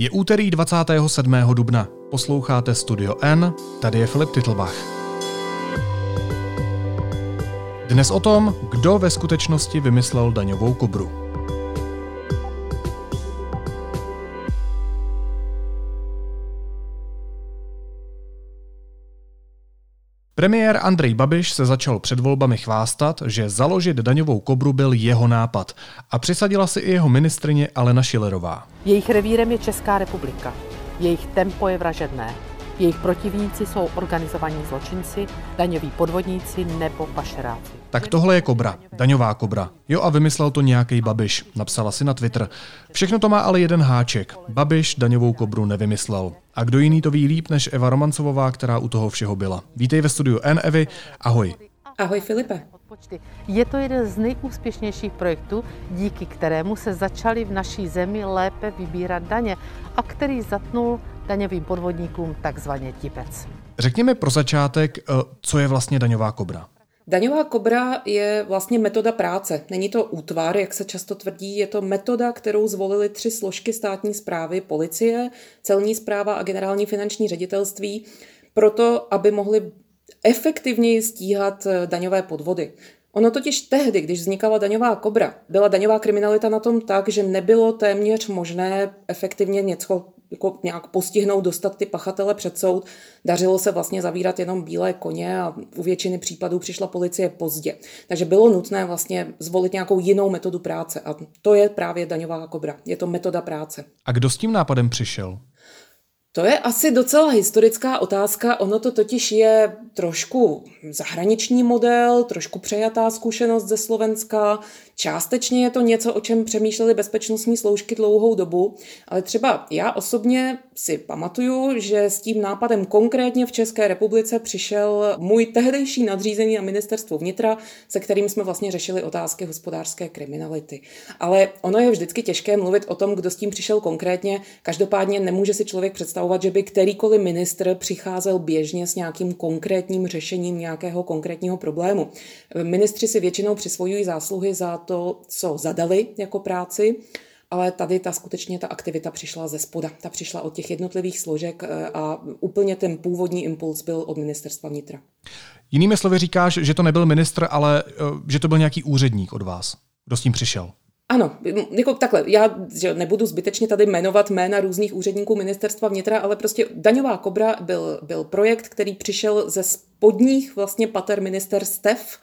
Je úterý 27. dubna. Posloucháte Studio N, tady je Filip Titlbach. Dnes o tom, kdo ve skutečnosti vymyslel daňovou kobru. Premiér Andrej Babiš se začal před volbami chvástat, že založit daňovou kobru byl jeho nápad a přisadila si i jeho ministrině Alena Šilerová. Jejich revírem je Česká republika. Jejich tempo je vražedné. Jejich protivníci jsou organizovaní zločinci, daňoví podvodníci nebo pašeráci. Tak tohle je kobra, daňová kobra. Jo a vymyslel to nějaký Babiš, napsala si na Twitter. Všechno to má ale jeden háček. Babiš daňovou kobru nevymyslel. A kdo jiný to ví líp než Eva Romancová, která u toho všeho byla. Vítej ve studiu N Evy, ahoj. Ahoj Filipe. Je to jeden z nejúspěšnějších projektů, díky kterému se začaly v naší zemi lépe vybírat daně a který zatnul daňovým podvodníkům takzvaně tipec. Řekněme pro začátek, eh, co je vlastně daňová kobra. Daňová kobra je vlastně metoda práce. Není to útvar, jak se často tvrdí, je to metoda, kterou zvolili tři složky státní zprávy, policie, celní zpráva a generální finanční ředitelství, proto, aby mohli efektivněji stíhat eh, daňové podvody. Ono totiž tehdy, když vznikala daňová kobra, byla daňová kriminalita na tom tak, že nebylo téměř možné efektivně něco jako nějak postihnout, dostat ty pachatele před soud. Dařilo se vlastně zavírat jenom bílé koně a u většiny případů přišla policie pozdě. Takže bylo nutné vlastně zvolit nějakou jinou metodu práce a to je právě daňová kobra. Je to metoda práce. A kdo s tím nápadem přišel? To je asi docela historická otázka. Ono to totiž je trošku zahraniční model, trošku přejatá zkušenost ze Slovenska. Částečně je to něco, o čem přemýšleli bezpečnostní složky dlouhou dobu, ale třeba já osobně si pamatuju, že s tím nápadem konkrétně v České republice přišel můj tehdejší nadřízený na ministerstvu vnitra, se kterým jsme vlastně řešili otázky hospodářské kriminality. Ale ono je vždycky těžké mluvit o tom, kdo s tím přišel konkrétně. Každopádně nemůže si člověk představovat, že by kterýkoliv ministr přicházel běžně s nějakým konkrétním řešením nějakého konkrétního problému. Ministři si většinou přisvojují zásluhy za to, co zadali jako práci, ale tady ta skutečně ta aktivita přišla ze spoda. Ta přišla od těch jednotlivých složek eh, a úplně ten původní impuls byl od ministerstva vnitra. Jinými slovy říkáš, že to nebyl ministr, ale eh, že to byl nějaký úředník od vás. Kdo s tím přišel? Ano, jako takhle, já že nebudu zbytečně tady jmenovat jména různých úředníků ministerstva vnitra, ale prostě Daňová kobra byl, byl projekt, který přišel ze spodních vlastně pater ministerstev,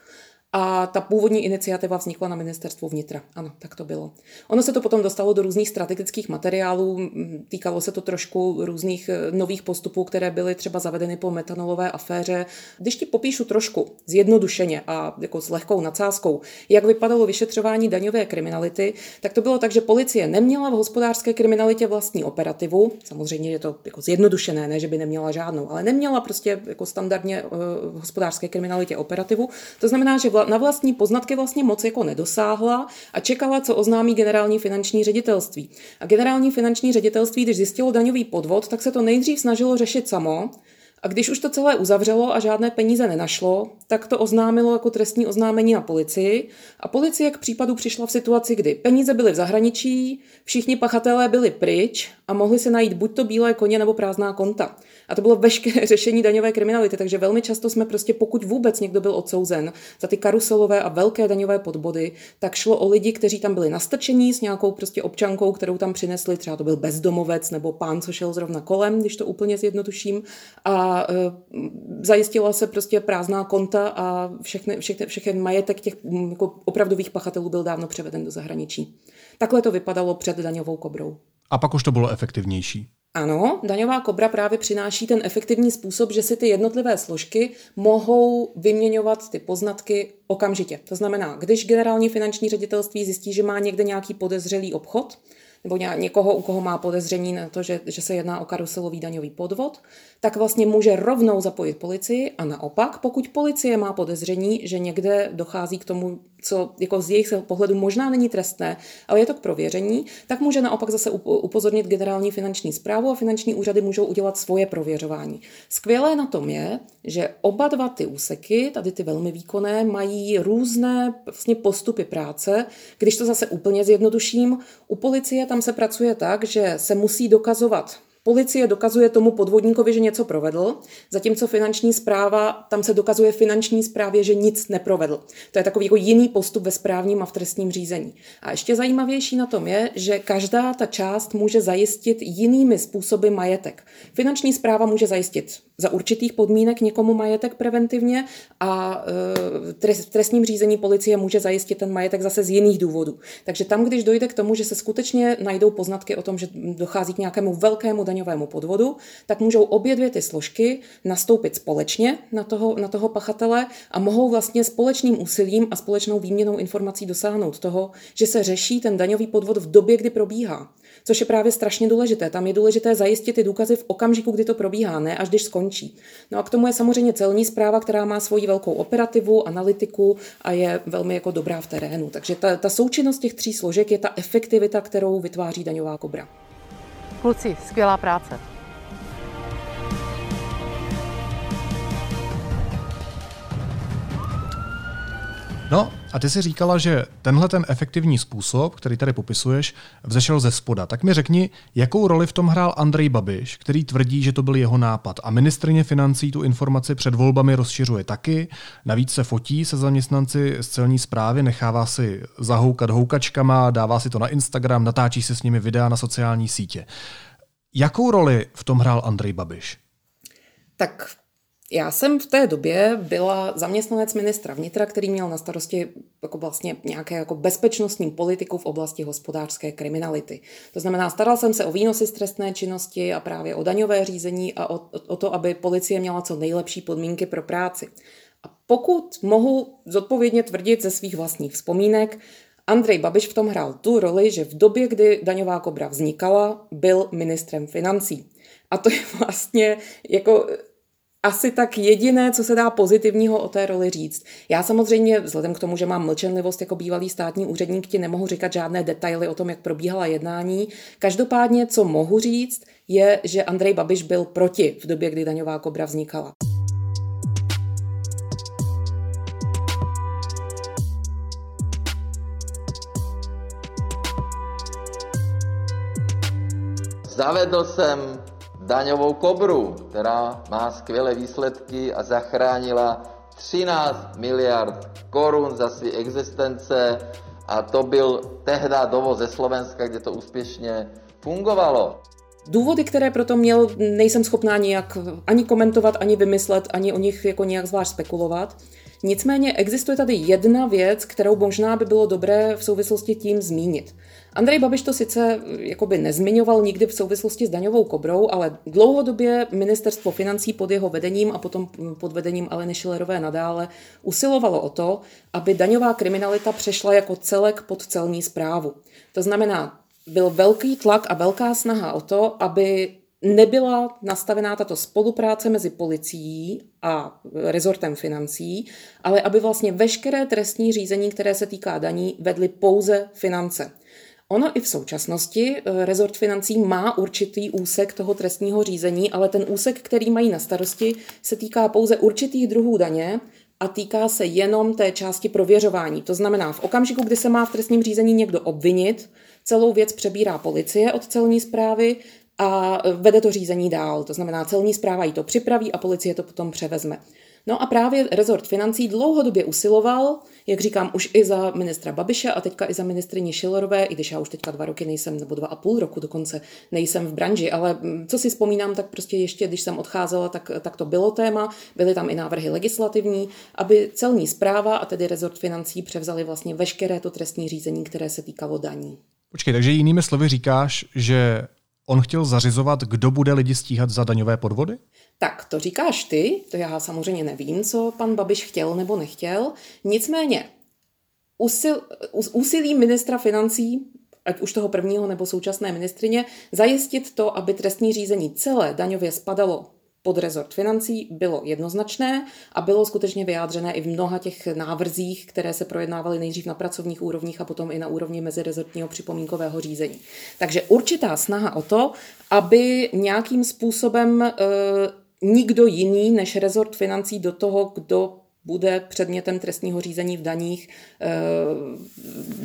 a ta původní iniciativa vznikla na ministerstvu vnitra. Ano, tak to bylo. Ono se to potom dostalo do různých strategických materiálů, týkalo se to trošku různých e, nových postupů, které byly třeba zavedeny po metanolové aféře. Když ti popíšu trošku zjednodušeně a jako s lehkou nadsázkou, jak vypadalo vyšetřování daňové kriminality, tak to bylo tak, že policie neměla v hospodářské kriminalitě vlastní operativu. Samozřejmě je to jako zjednodušené, ne, že by neměla žádnou, ale neměla prostě jako standardně uh, v hospodářské kriminalitě operativu. To znamená, že na vlastní poznatky vlastně moc jako nedosáhla a čekala, co oznámí generální finanční ředitelství. A generální finanční ředitelství, když zjistilo daňový podvod, tak se to nejdřív snažilo řešit samo, a když už to celé uzavřelo a žádné peníze nenašlo, tak to oznámilo jako trestní oznámení na policii a policie k případu přišla v situaci, kdy peníze byly v zahraničí, všichni pachatelé byli pryč a mohli se najít buď to bílé koně nebo prázdná konta. A to bylo veškeré řešení daňové kriminality, takže velmi často jsme prostě, pokud vůbec někdo byl odsouzen za ty karuselové a velké daňové podbody, tak šlo o lidi, kteří tam byli nastrčení s nějakou prostě občankou, kterou tam přinesli, třeba to byl bezdomovec nebo pán, co šel zrovna kolem, když to úplně zjednoduším. A a e, zajistila se prostě prázdná konta a všechny, všechny, všechny majetek těch jako opravdových pachatelů byl dávno převeden do zahraničí. Takhle to vypadalo před daňovou kobrou. A pak už to bylo efektivnější. Ano, daňová kobra právě přináší ten efektivní způsob, že si ty jednotlivé složky mohou vyměňovat ty poznatky okamžitě. To znamená, když generální finanční ředitelství zjistí, že má někde nějaký podezřelý obchod, nebo někoho, u koho má podezření na to, že, že se jedná o karuselový daňový podvod, tak vlastně může rovnou zapojit policii a naopak, pokud policie má podezření, že někde dochází k tomu, co jako z jejich pohledu možná není trestné, ale je to k prověření, tak může naopak zase upozornit generální finanční zprávu a finanční úřady můžou udělat svoje prověřování. Skvělé na tom je, že oba dva ty úseky, tady ty velmi výkonné, mají různé vlastně postupy práce. Když to zase úplně zjednoduším, u policie tam se pracuje tak, že se musí dokazovat Policie dokazuje tomu podvodníkovi, že něco provedl, zatímco finanční zpráva, tam se dokazuje finanční zprávě, že nic neprovedl. To je takový jako jiný postup ve správním a v trestním řízení. A ještě zajímavější na tom je, že každá ta část může zajistit jinými způsoby majetek. Finanční zpráva může zajistit za určitých podmínek někomu majetek preventivně a e, v trestním řízení policie může zajistit ten majetek zase z jiných důvodů. Takže tam, když dojde k tomu, že se skutečně najdou poznatky o tom, že dochází k nějakému velkému daňovému podvodu, tak můžou obě dvě ty složky nastoupit společně na toho, na toho pachatele a mohou vlastně společným úsilím a společnou výměnou informací dosáhnout toho, že se řeší ten daňový podvod v době, kdy probíhá což je právě strašně důležité. Tam je důležité zajistit ty důkazy v okamžiku, kdy to probíhá, ne až když skončí. No a k tomu je samozřejmě celní zpráva, která má svoji velkou operativu, analytiku a je velmi jako dobrá v terénu. Takže ta, ta součinnost těch tří složek je ta efektivita, kterou vytváří daňová kobra. Kluci, skvělá práce. No a ty si říkala, že tenhle ten efektivní způsob, který tady popisuješ, vzešel ze spoda. Tak mi řekni, jakou roli v tom hrál Andrej Babiš, který tvrdí, že to byl jeho nápad. A ministrně financí tu informaci před volbami rozšiřuje taky. Navíc se fotí se zaměstnanci z celní zprávy, nechává si zahoukat houkačkama, dává si to na Instagram, natáčí se s nimi videa na sociální sítě. Jakou roli v tom hrál Andrej Babiš? Tak já jsem v té době byla zaměstnanec ministra vnitra, který měl na starosti jako vlastně nějaké jako bezpečnostní politiku v oblasti hospodářské kriminality. To znamená, staral jsem se o výnosy z trestné činnosti a právě o daňové řízení a o, o to, aby policie měla co nejlepší podmínky pro práci. A pokud mohu zodpovědně tvrdit ze svých vlastních vzpomínek, Andrej Babiš v tom hrál tu roli, že v době, kdy daňová kobra vznikala, byl ministrem financí. A to je vlastně jako asi tak jediné, co se dá pozitivního o té roli říct. Já samozřejmě, vzhledem k tomu, že mám mlčenlivost jako bývalý státní úředník, ti nemohu říkat žádné detaily o tom, jak probíhala jednání. Každopádně, co mohu říct, je, že Andrej Babiš byl proti v době, kdy daňová kobra vznikala. Zavedl jsem daňovou kobru, která má skvělé výsledky a zachránila 13 miliard korun za své existence a to byl tehdy dovoz ze Slovenska, kde to úspěšně fungovalo. Důvody, které proto měl, nejsem schopná nijak ani komentovat, ani vymyslet, ani o nich jako nějak zvlášť spekulovat. Nicméně existuje tady jedna věc, kterou možná by bylo dobré v souvislosti tím zmínit. Andrej Babiš to sice jakoby nezmiňoval nikdy v souvislosti s daňovou kobrou, ale dlouhodobě ministerstvo financí pod jeho vedením a potom pod vedením Aleny Šilerové nadále usilovalo o to, aby daňová kriminalita přešla jako celek pod celní zprávu. To znamená, byl velký tlak a velká snaha o to, aby nebyla nastavená tato spolupráce mezi policií a rezortem financí, ale aby vlastně veškeré trestní řízení, které se týká daní, vedly pouze finance. Ono i v současnosti eh, rezort financí má určitý úsek toho trestního řízení, ale ten úsek, který mají na starosti, se týká pouze určitých druhů daně a týká se jenom té části prověřování. To znamená, v okamžiku, kdy se má v trestním řízení někdo obvinit, celou věc přebírá policie od celní zprávy a vede to řízení dál. To znamená, celní zpráva jí to připraví a policie to potom převezme. No a právě rezort financí dlouhodobě usiloval, jak říkám, už i za ministra Babiše a teďka i za ministrině Šilerové, i když já už teďka dva roky nejsem, nebo dva a půl roku dokonce nejsem v branži, ale mm, co si vzpomínám, tak prostě ještě, když jsem odcházela, tak, tak to bylo téma, byly tam i návrhy legislativní, aby celní zpráva a tedy rezort financí převzali vlastně veškeré to trestní řízení, které se týkalo daní. Počkej, takže jinými slovy říkáš, že on chtěl zařizovat, kdo bude lidi stíhat za daňové podvody? Tak, to říkáš ty, to já samozřejmě nevím, co pan Babiš chtěl nebo nechtěl. Nicméně, usil, úsilí ministra financí, ať už toho prvního nebo současné ministrině, zajistit to, aby trestní řízení celé daňově spadalo pod rezort financí bylo jednoznačné a bylo skutečně vyjádřené i v mnoha těch návrzích, které se projednávaly nejdřív na pracovních úrovních a potom i na úrovni mezirezortního připomínkového řízení. Takže určitá snaha o to, aby nějakým způsobem e, nikdo jiný než rezort financí do toho, kdo bude předmětem trestního řízení v daních, eh,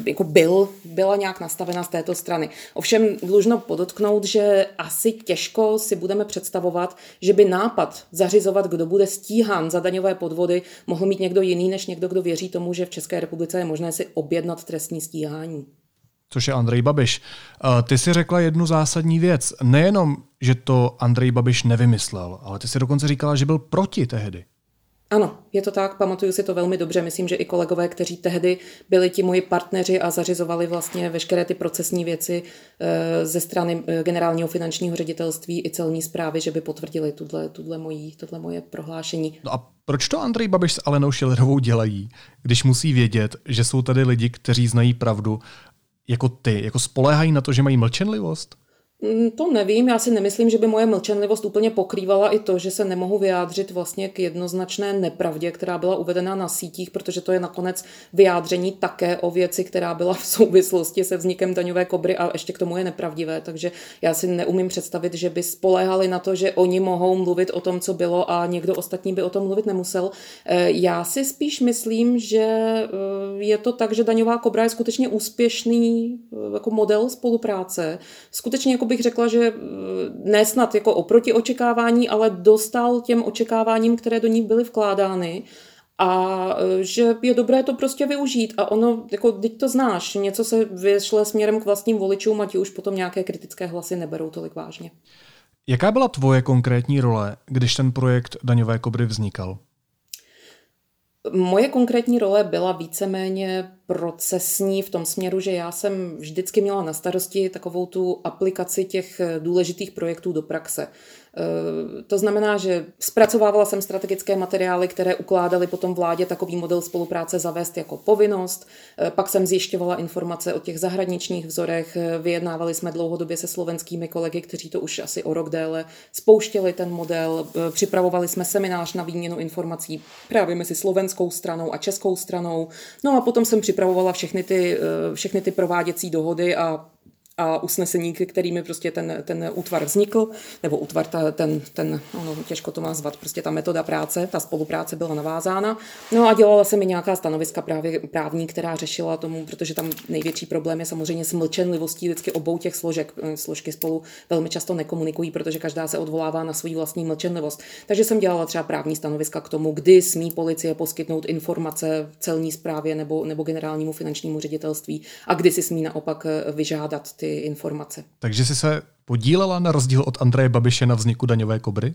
jako byl, byla nějak nastavena z této strany. Ovšem dlužno podotknout, že asi těžko si budeme představovat, že by nápad zařizovat, kdo bude stíhán za daňové podvody, mohl mít někdo jiný, než někdo, kdo věří tomu, že v České republice je možné si objednat trestní stíhání což je Andrej Babiš. Ty si řekla jednu zásadní věc. Nejenom, že to Andrej Babiš nevymyslel, ale ty si dokonce říkala, že byl proti tehdy. Ano, je to tak, pamatuju si to velmi dobře. Myslím, že i kolegové, kteří tehdy byli ti moji partneři a zařizovali vlastně veškeré ty procesní věci eh, ze strany eh, generálního finančního ředitelství i celní zprávy, že by potvrdili tuhle, tuhle, mojí, tuhle moje prohlášení. No a proč to Andrej Babiš s Alenou Šilerovou dělají, když musí vědět, že jsou tady lidi, kteří znají pravdu, jako ty, jako spoléhají na to, že mají mlčenlivost? Mm, to nevím, já si nemyslím, že by moje mlčenlivost úplně pokrývala i to, že se nemohu vyjádřit vlastně k jednoznačné nepravdě, která byla uvedena na sítích, protože to je nakonec vyjádření také o věci, která byla v souvislosti se vznikem daňové kobry a ještě k tomu je nepravdivé. Takže já si neumím představit, že by spoléhali na to, že oni mohou mluvit o tom, co bylo a někdo ostatní by o tom mluvit nemusel. Eh, já si spíš myslím, že eh, je to tak, že daňová kobra je skutečně úspěšný eh, jako model spolupráce. Skutečně jako bych řekla, že eh, nesnad jako oproti očekávání, ale dostal těm očekáváním, které do ní byly vkládány a eh, že je dobré to prostě využít a ono, jako teď to znáš, něco se vyšle směrem k vlastním voličům a ti už potom nějaké kritické hlasy neberou tolik vážně. Jaká byla tvoje konkrétní role, když ten projekt Daňové kobry vznikal? Moje konkrétní role byla víceméně procesní v tom směru, že já jsem vždycky měla na starosti takovou tu aplikaci těch důležitých projektů do praxe. Eh, to znamená, že zpracovávala jsem strategické materiály, které ukládaly potom vládě takový model spolupráce zavést jako povinnost. Eh, pak jsem zjišťovala informace o těch zahraničních vzorech. Eh, vyjednávali jsme dlouhodobě se slovenskými kolegy, kteří to už asi o rok déle spouštěli ten model. Připravovali jsme seminář na výměnu informací právě mezi slovenskou stranou a českou stranou. No a potom jsem připravovala všechny ty, všechny ty prováděcí dohody a a usnesení, kterými prostě ten, ten útvar vznikl, nebo útvar, ta, ten, ten no, těžko to nazvat, prostě ta metoda práce, ta spolupráce byla navázána. No a dělala se mi nějaká stanoviska právě právní, která řešila tomu, protože tam největší problém je samozřejmě s mlčenlivostí vždycky obou těch složek. Složky spolu velmi často nekomunikují, protože každá se odvolává na svou vlastní mlčenlivost. Takže jsem dělala třeba právní stanoviska k tomu, kdy smí policie poskytnout informace celní správě nebo, nebo generálnímu finančnímu ředitelství a kdy si smí naopak vyžádat ty informace. Takže jsi se podílela na rozdíl od Andreje Babiše na vzniku daňové kobry?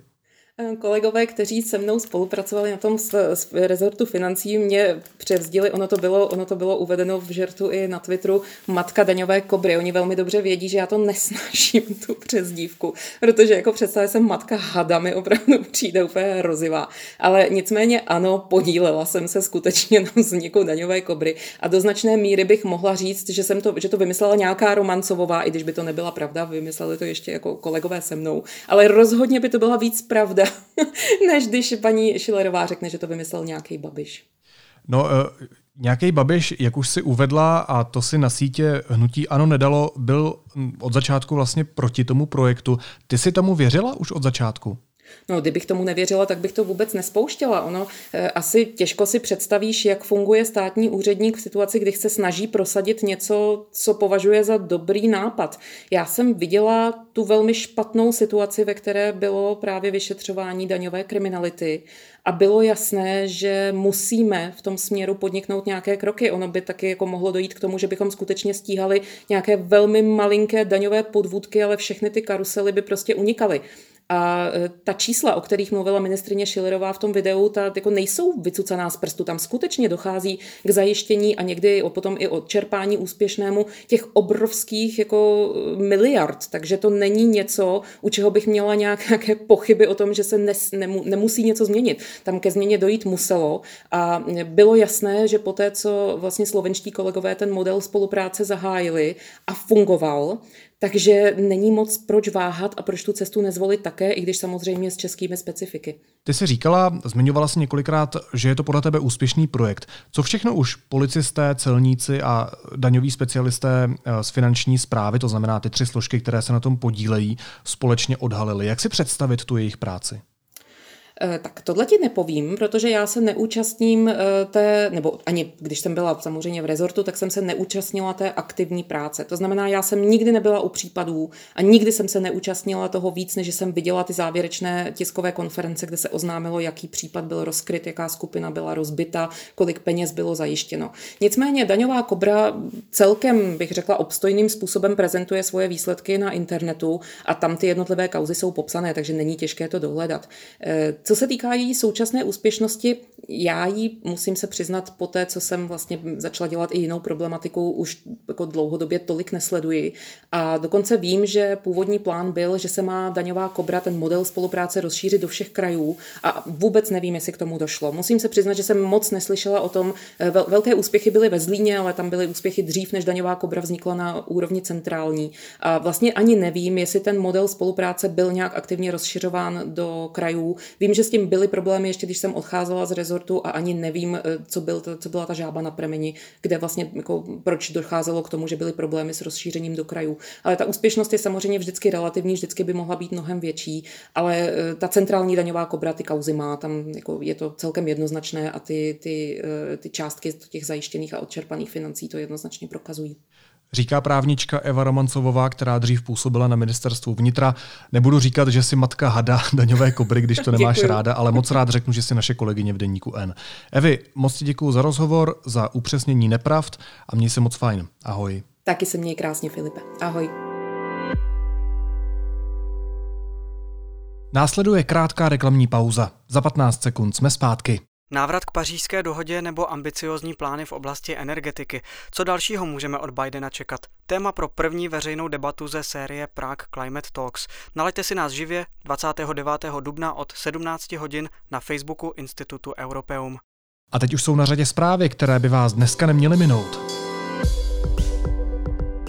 Kolegové, kteří se mnou spolupracovali na tom z, z rezortu financí, mě převzdili, ono to, bylo, ono to bylo uvedeno v žertu i na Twitteru, matka daňové kobry. Oni velmi dobře vědí, že já to nesnáším, tu přezdívku, protože jako představě jsem matka hada mi opravdu přijde úplně hrozivá. Ale nicméně ano, podílela jsem se skutečně na vzniku daňové kobry a do značné míry bych mohla říct, že, jsem to, že to vymyslela nějaká romancová, i když by to nebyla pravda, vymysleli to ještě jako kolegové se mnou, ale rozhodně by to byla víc pravda, než když paní Šilerová řekne, že to vymyslel nějaký babiš. No, uh, nějaký babiš, jak už si uvedla, a to si na sítě hnutí ano nedalo, byl od začátku vlastně proti tomu projektu. Ty si tomu věřila už od začátku? No, kdybych tomu nevěřila, tak bych to vůbec nespouštěla. Ono e, asi těžko si představíš, jak funguje státní úředník v situaci, kdy se snaží prosadit něco, co považuje za dobrý nápad. Já jsem viděla tu velmi špatnou situaci, ve které bylo právě vyšetřování daňové kriminality a bylo jasné, že musíme v tom směru podniknout nějaké kroky. Ono by taky jako mohlo dojít k tomu, že bychom skutečně stíhali nějaké velmi malinké daňové podvůdky, ale všechny ty karusely by prostě unikaly. A e, ta čísla, o kterých mluvila ministrině Šilerová v tom videu, ta jako nejsou vycucaná z prstu. Tam skutečně dochází k zajištění a někdy potom i odčerpání úspěšnému těch obrovských jako e, miliard. Takže to není něco, u čeho bych měla nějaké pochyby o tom, že se nes, nemu, nemusí něco změnit. Tam ke změně dojít muselo a bylo jasné, že po té, co vlastně slovenští kolegové ten model spolupráce zahájili a fungoval, takže není moc proč váhat a proč tu cestu nezvolit také, i když samozřejmě s českými specifiky. Ty jsi říkala, zmiňovala jsi několikrát, že je to podle tebe úspěšný projekt. Co všechno už policisté, celníci a daňoví specialisté eh, z finanční zprávy, to znamená ty tři složky, které se na tom podílejí, společně odhalili? Jak si představit tu jejich práci? Eh, tak tohle ti nepovím, protože já se neúčastním eh, té, nebo ani když jsem byla samozřejmě v rezortu, tak jsem se neúčastnila té aktivní práce. To znamená, já jsem nikdy nebyla u případů a nikdy jsem se neúčastnila toho víc, než jsem viděla ty závěrečné tiskové konference, kde se oznámilo, jaký případ byl rozkryt, jaká skupina byla rozbita, kolik peněz bylo zajištěno. Nicméně daňová kobra celkem, bych řekla, obstojným způsobem prezentuje svoje výsledky na internetu a tam ty jednotlivé kauzy jsou popsané, takže není těžké to dohledat. Co se týká její současné úspěšnosti, já ji musím se přiznat po té, co jsem vlastně začala dělat i jinou problematiku, už jako dlouhodobě tolik nesleduji. A dokonce vím, že původní plán byl, že se má daňová kobra, ten model spolupráce rozšířit do všech krajů a vůbec nevím, jestli k tomu došlo. Musím se přiznat, že jsem moc neslyšela o tom. Eh, velké úspěchy byly ve Zlíně, ale tam byly úspěchy dřív, než daňová kobra vznikla na úrovni centrální. A vlastně ani nevím, jestli ten model spolupráce byl nějak aktivně rozšiřován do krajů. Vím, že s tím byly problémy ještě, když jsem odcházela z rezortu a ani nevím, eh, co, byl, co byla ta žába na premeni, kde vlastně jako, proč docházelo k tomu, že byly problémy s rozšířením do krajů. Ale ta úspěšnost je samozřejmě vždycky relativní, vždycky by mohla být mnohem větší, ale eh, ta centrální daňová kobra ty kauzy má, tam jako, je to celkem jednoznačné a ty, ty, eh, ty částky těch zajištěných a odčerpaných financí to jednoznačně prokazují. Říká právnička Eva Romancovová, která dřív působila na ministerstvu vnitra. Nebudu říkat, že si matka hada daňové kobry, když to nemáš ráda, ale moc rád řeknu, že si naše kolegyně v denníku N. Evi, moc ti děkuji za rozhovor, za upřesnění nepravd a měj se moc fajn. Ahoj. Taky se měj krásně, Filipe. Ahoj. Následuje krátká reklamní pauza. Za 15 sekund jsme zpátky. Návrat k pařížské dohodě nebo ambiciozní plány v oblasti energetiky. Co dalšího můžeme od Bidena čekat? Téma pro první veřejnou debatu ze série Prague Climate Talks. Nalaďte si nás živě 29. dubna od 17 hodin na Facebooku Institutu Europeum. A teď už jsou na řadě zprávy, které by vás dneska neměly minout.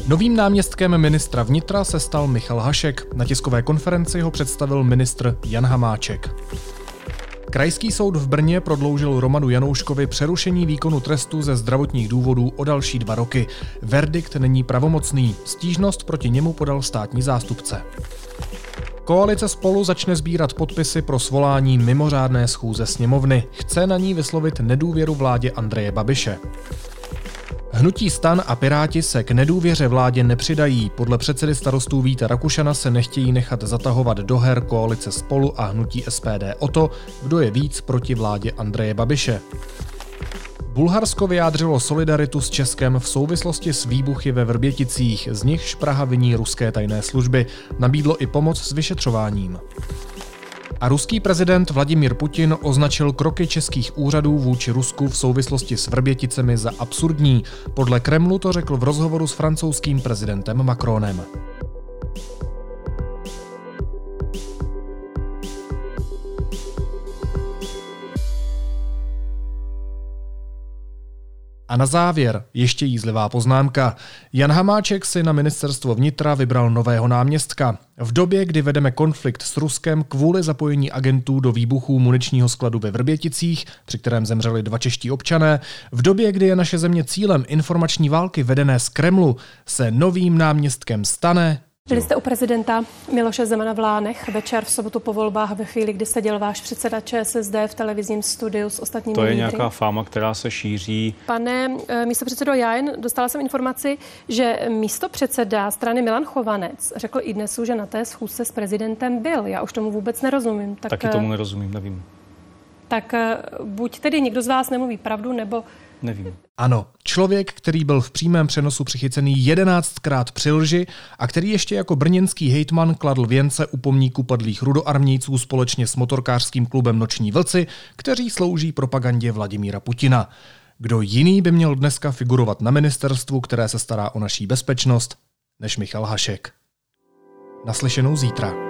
Novým náměstkem ministra vnitra se stal Michal Hašek. Na tiskové konferenci ho představil ministr Jan Hamáček. Krajský soud v Brně prodloužil Romanu Janouškovi přerušení výkonu trestu ze zdravotních důvodů o další dva roky. Verdikt není pravomocný. Stížnost proti němu podal státní zástupce. Koalice spolu začne sbírat podpisy pro svolání mimořádné schůze sněmovny. Chce na ní vyslovit nedůvěru vládě Andreje Babiše. Hnutí stan a Piráti se k nedůvěře vládě nepřidají. Podle předsedy starostů Víta Rakušana se nechtějí nechat zatahovat do her koalice spolu a hnutí SPD o to, kdo je víc proti vládě Andreje Babiše. Bulharsko vyjádřilo solidaritu s Českem v souvislosti s výbuchy ve Vrběticích, z nichž Praha viní ruské tajné služby. Nabídlo i pomoc s vyšetřováním. A ruský prezident Vladimír Putin označil kroky českých úřadů vůči Rusku v souvislosti s Vrběticemi za absurdní. Podle Kremlu to řekl v rozhovoru s francouzským prezidentem Macronem. Na závěr ještě jízlivá poznámka. Jan Hamáček si na ministerstvo vnitra vybral nového náměstka. V době, kdy vedeme konflikt s Ruskem kvůli zapojení agentů do výbuchů muničního skladu ve Vrběticích, při kterém zemřeli dva čeští občané, v době, kdy je naše země cílem informační války vedené z Kremlu, se novým náměstkem stane byli jste u prezidenta Miloše Zemana v Lánech večer v sobotu po volbách ve chvíli, kdy seděl váš předseda ČSSD v televizním studiu s ostatními To je lídry. nějaká fáma, která se šíří. Pane eh, místo předsedo, já jen dostala jsem informaci, že místo předseda strany Milan Chovanec řekl i dnesu, že na té schůzce s prezidentem byl. Já už tomu vůbec nerozumím. Tak, Taky tomu nerozumím, nevím. Tak eh, buď tedy někdo z vás nemluví pravdu, nebo Nevím. Ano, člověk, který byl v přímém přenosu přichycený jedenáctkrát při lži a který ještě jako brněnský hejtman kladl věnce u pomníku padlých rudoarmějců společně s motorkářským klubem Noční vlci, kteří slouží propagandě Vladimíra Putina. Kdo jiný by měl dneska figurovat na ministerstvu, které se stará o naší bezpečnost, než Michal Hašek. Naslyšenou zítra.